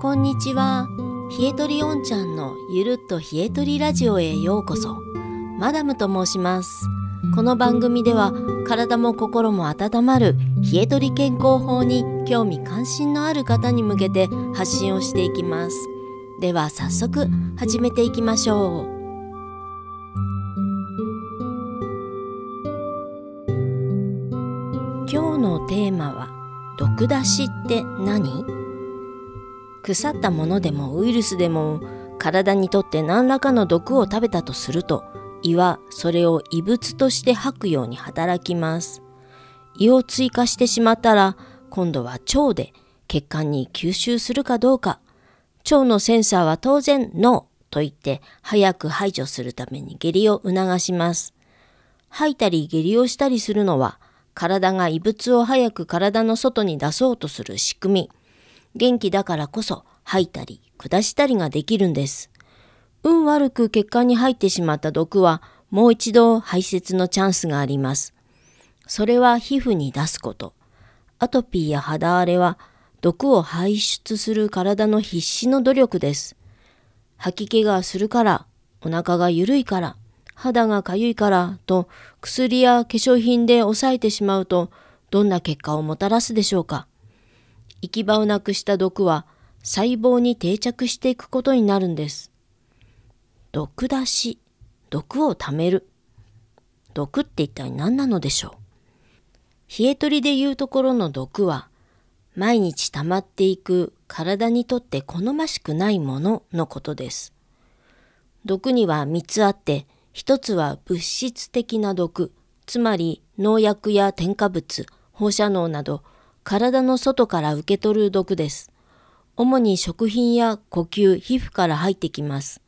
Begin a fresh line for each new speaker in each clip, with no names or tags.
こんにちは。冷えとりおんちゃんのゆるっと冷えとりラジオへようこそ。マダムと申します。この番組では体も心も温まる冷えとり健康法に興味関心のある方に向けて発信をしていきます。では早速始めていきましょう。今日のテーマは毒出しって何？腐ったものでもウイルスでも体にとって何らかの毒を食べたとすると胃はそれを異物として吐くように働きます。胃を追加してしまったら今度は腸で血管に吸収するかどうか。腸のセンサーは当然ノーと言って早く排除するために下痢を促します。吐いたり下痢をしたりするのは体が異物を早く体の外に出そうとする仕組み。元気だからこそ吐いたり下したりができるんです。運悪く血管に入ってしまった毒はもう一度排泄のチャンスがあります。それは皮膚に出すこと。アトピーや肌荒れは毒を排出する体の必死の努力です。吐き気がするから、お腹が緩いから、肌がかゆいからと薬や化粧品で抑えてしまうとどんな結果をもたらすでしょうか？行き場をなくした毒は細胞に定着していくことになるんです。毒出し、毒を貯める。毒って一体何なのでしょう？冷え取りでいうところの毒は毎日溜まっていく体にとって好ましくないもののことです。毒には3つあって一つは物質的な毒、つまり農薬や添加物、放射能など体の外から受け取る毒です。主に食品や呼吸、皮膚から入ってきます。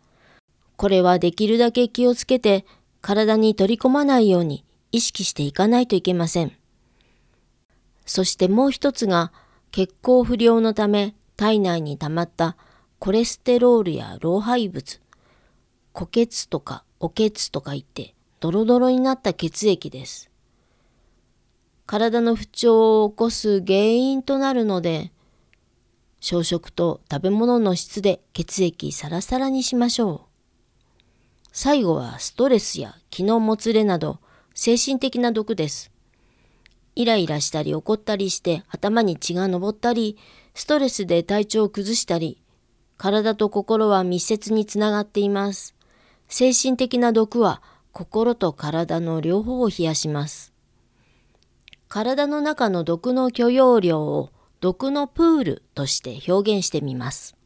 これはできるだけ気をつけて体に取り込まないように意識していかないといけません。そしてもう一つが血行不良のため体内に溜まったコレステロールや老廃物、固血とかおけつとか言ってドロドロになった血液です。体の不調を起こす原因となるので、小食と食べ物の質で血液サラサラにしましょう。最後はストレスや気のもつれなど精神的な毒です。イライラしたり怒ったりして頭に血が上ったり、ストレスで体調を崩したり、体と心は密接につながっています。精神的な毒は心と体の両方を冷やします。体の中の毒の許容量を毒のプールとして表現してみます。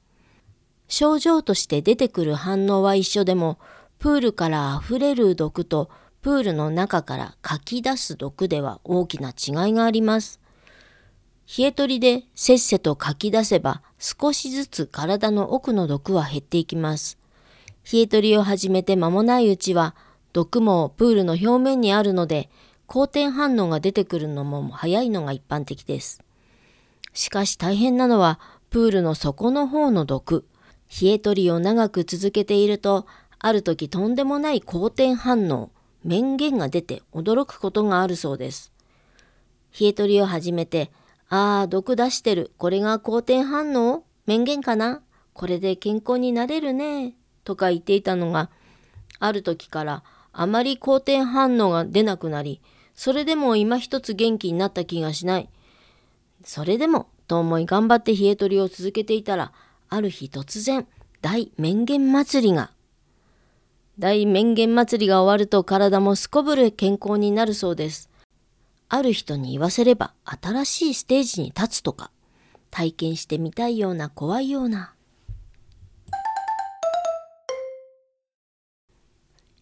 症状として出てくる反応は一緒でも、プールから溢れる毒とプールの中からかき出す毒では大きな違いがあります。冷え取りでせっせとかき出せば少しずつ体の奥の毒は減っていきます。冷え取りを始めて間もないうちは、毒もプールの表面にあるので、好転反応が出てくるのも早いのが一般的です。しかし大変なのは、プールの底の方の毒。冷え取りを長く続けていると、ある時とんでもない好転反応、面言が出て驚くことがあるそうです。冷え取りを始めて、ああ、毒出してる。これが好転反応？面言かな？これで健康になれるね。とか言っていたのが、ある時からあまり好転反応が出なくなり、それでも今一つ元気になった気がしない。それでも、と思い頑張って冷え取りを続けていたら、ある日突然、大面言祭りが。大面言祭りが終わると体もすこぶる健康になるそうです。ある人に言わせれば新しいステージに立つとか、体験してみたいような怖いような。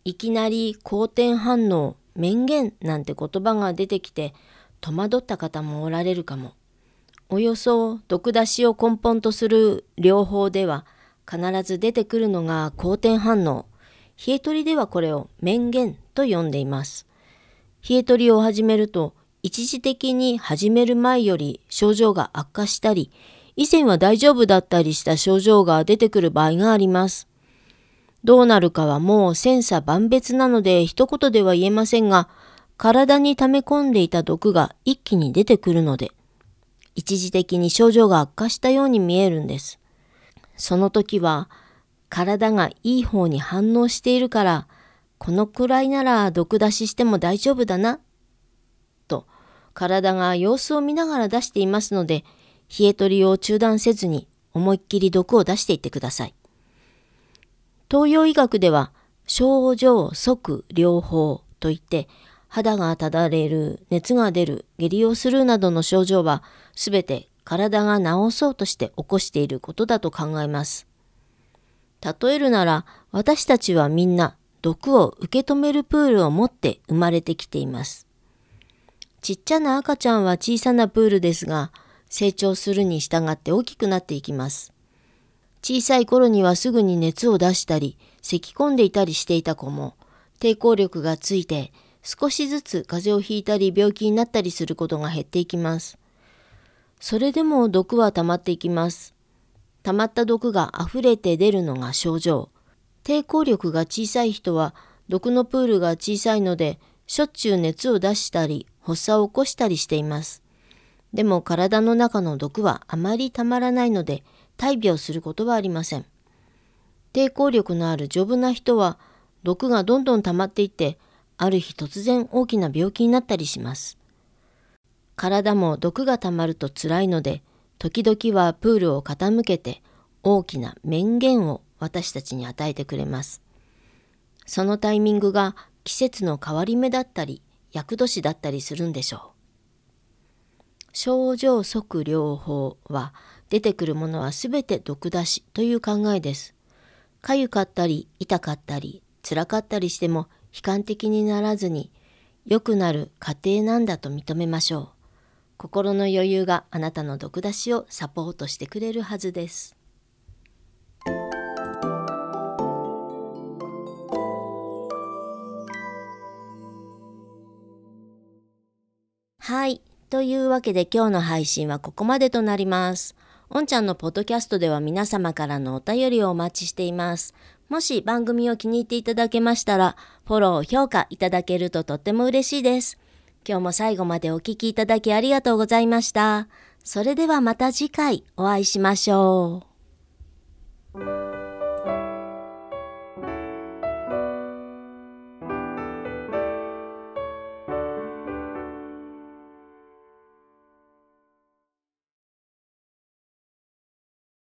いきなり好転反応、面言なんて言葉が出てきて戸惑った方もおられるかも。およそ毒出しを根本とする療法では必ず出てくるのが好転反応。冷え取りではこれを面言と呼んでいます。冷え取りを始めると一時的に始める前より症状が悪化したり、以前は大丈夫だったりした症状が出てくる場合があります。どうなるかはもう千差万別なので一言では言えませんが、体に溜め込んでいた毒が一気に出てくるので、一時的に症状が悪化したように見えるんです。その時は体がいい方に反応しているから、このくらいなら毒出ししても大丈夫だな、と体が様子を見ながら出していますので、冷え取りを中断せずに思いっきり毒を出していってください。東洋医学では症状即療法といって肌がただれる、熱が出る、下痢をするなどの症状はすべて体が治そうとして起こしていることだと考えます。例えるなら私たちはみんな毒を受け止めるプールを持って生まれてきています。ちっちゃな赤ちゃんは小さなプールですが成長するに従って大きくなっていきます。小さい頃にはすぐに熱を出したり咳き込んでいたりしていた子も抵抗力がついて少しずつ風邪をひいたり病気になったりすることが減っていきます。それでも毒は溜まっていきます。溜まった毒が溢れて出るのが症状。抵抗力が小さい人は毒のプールが小さいのでしょっちゅう熱を出したり発作を起こしたりしています。でも体の中の毒はあまりたまらないので大病することはありません。抵抗力のある丈夫な人は毒がどんどん溜まっていってある日突然大きな病気になったりします。体も毒が溜まると辛いので、時々はプールを傾けて大きな面言を私たちに与えてくれます。そのタイミングが季節の変わり目だったり、厄年だったりするんでしょう。症状即療法は出てくるものはすべて毒出しという考えです。かゆかったり痛かったり辛かったりしても悲観的にならずに良くなる過程なんだと認めましょう。心の余裕があなたの毒出しをサポートしてくれるはずです。はい。というわけで今日の配信はここまでとなります。おんちゃんのポッドキャストでは皆様からのお便りをお待ちしています。もし番組を気に入っていただけましたら、フォロー、評価いただけるととっても嬉しいです。今日も最後までお聴きいただきありがとうございました。それではまた次回お会いしましょう。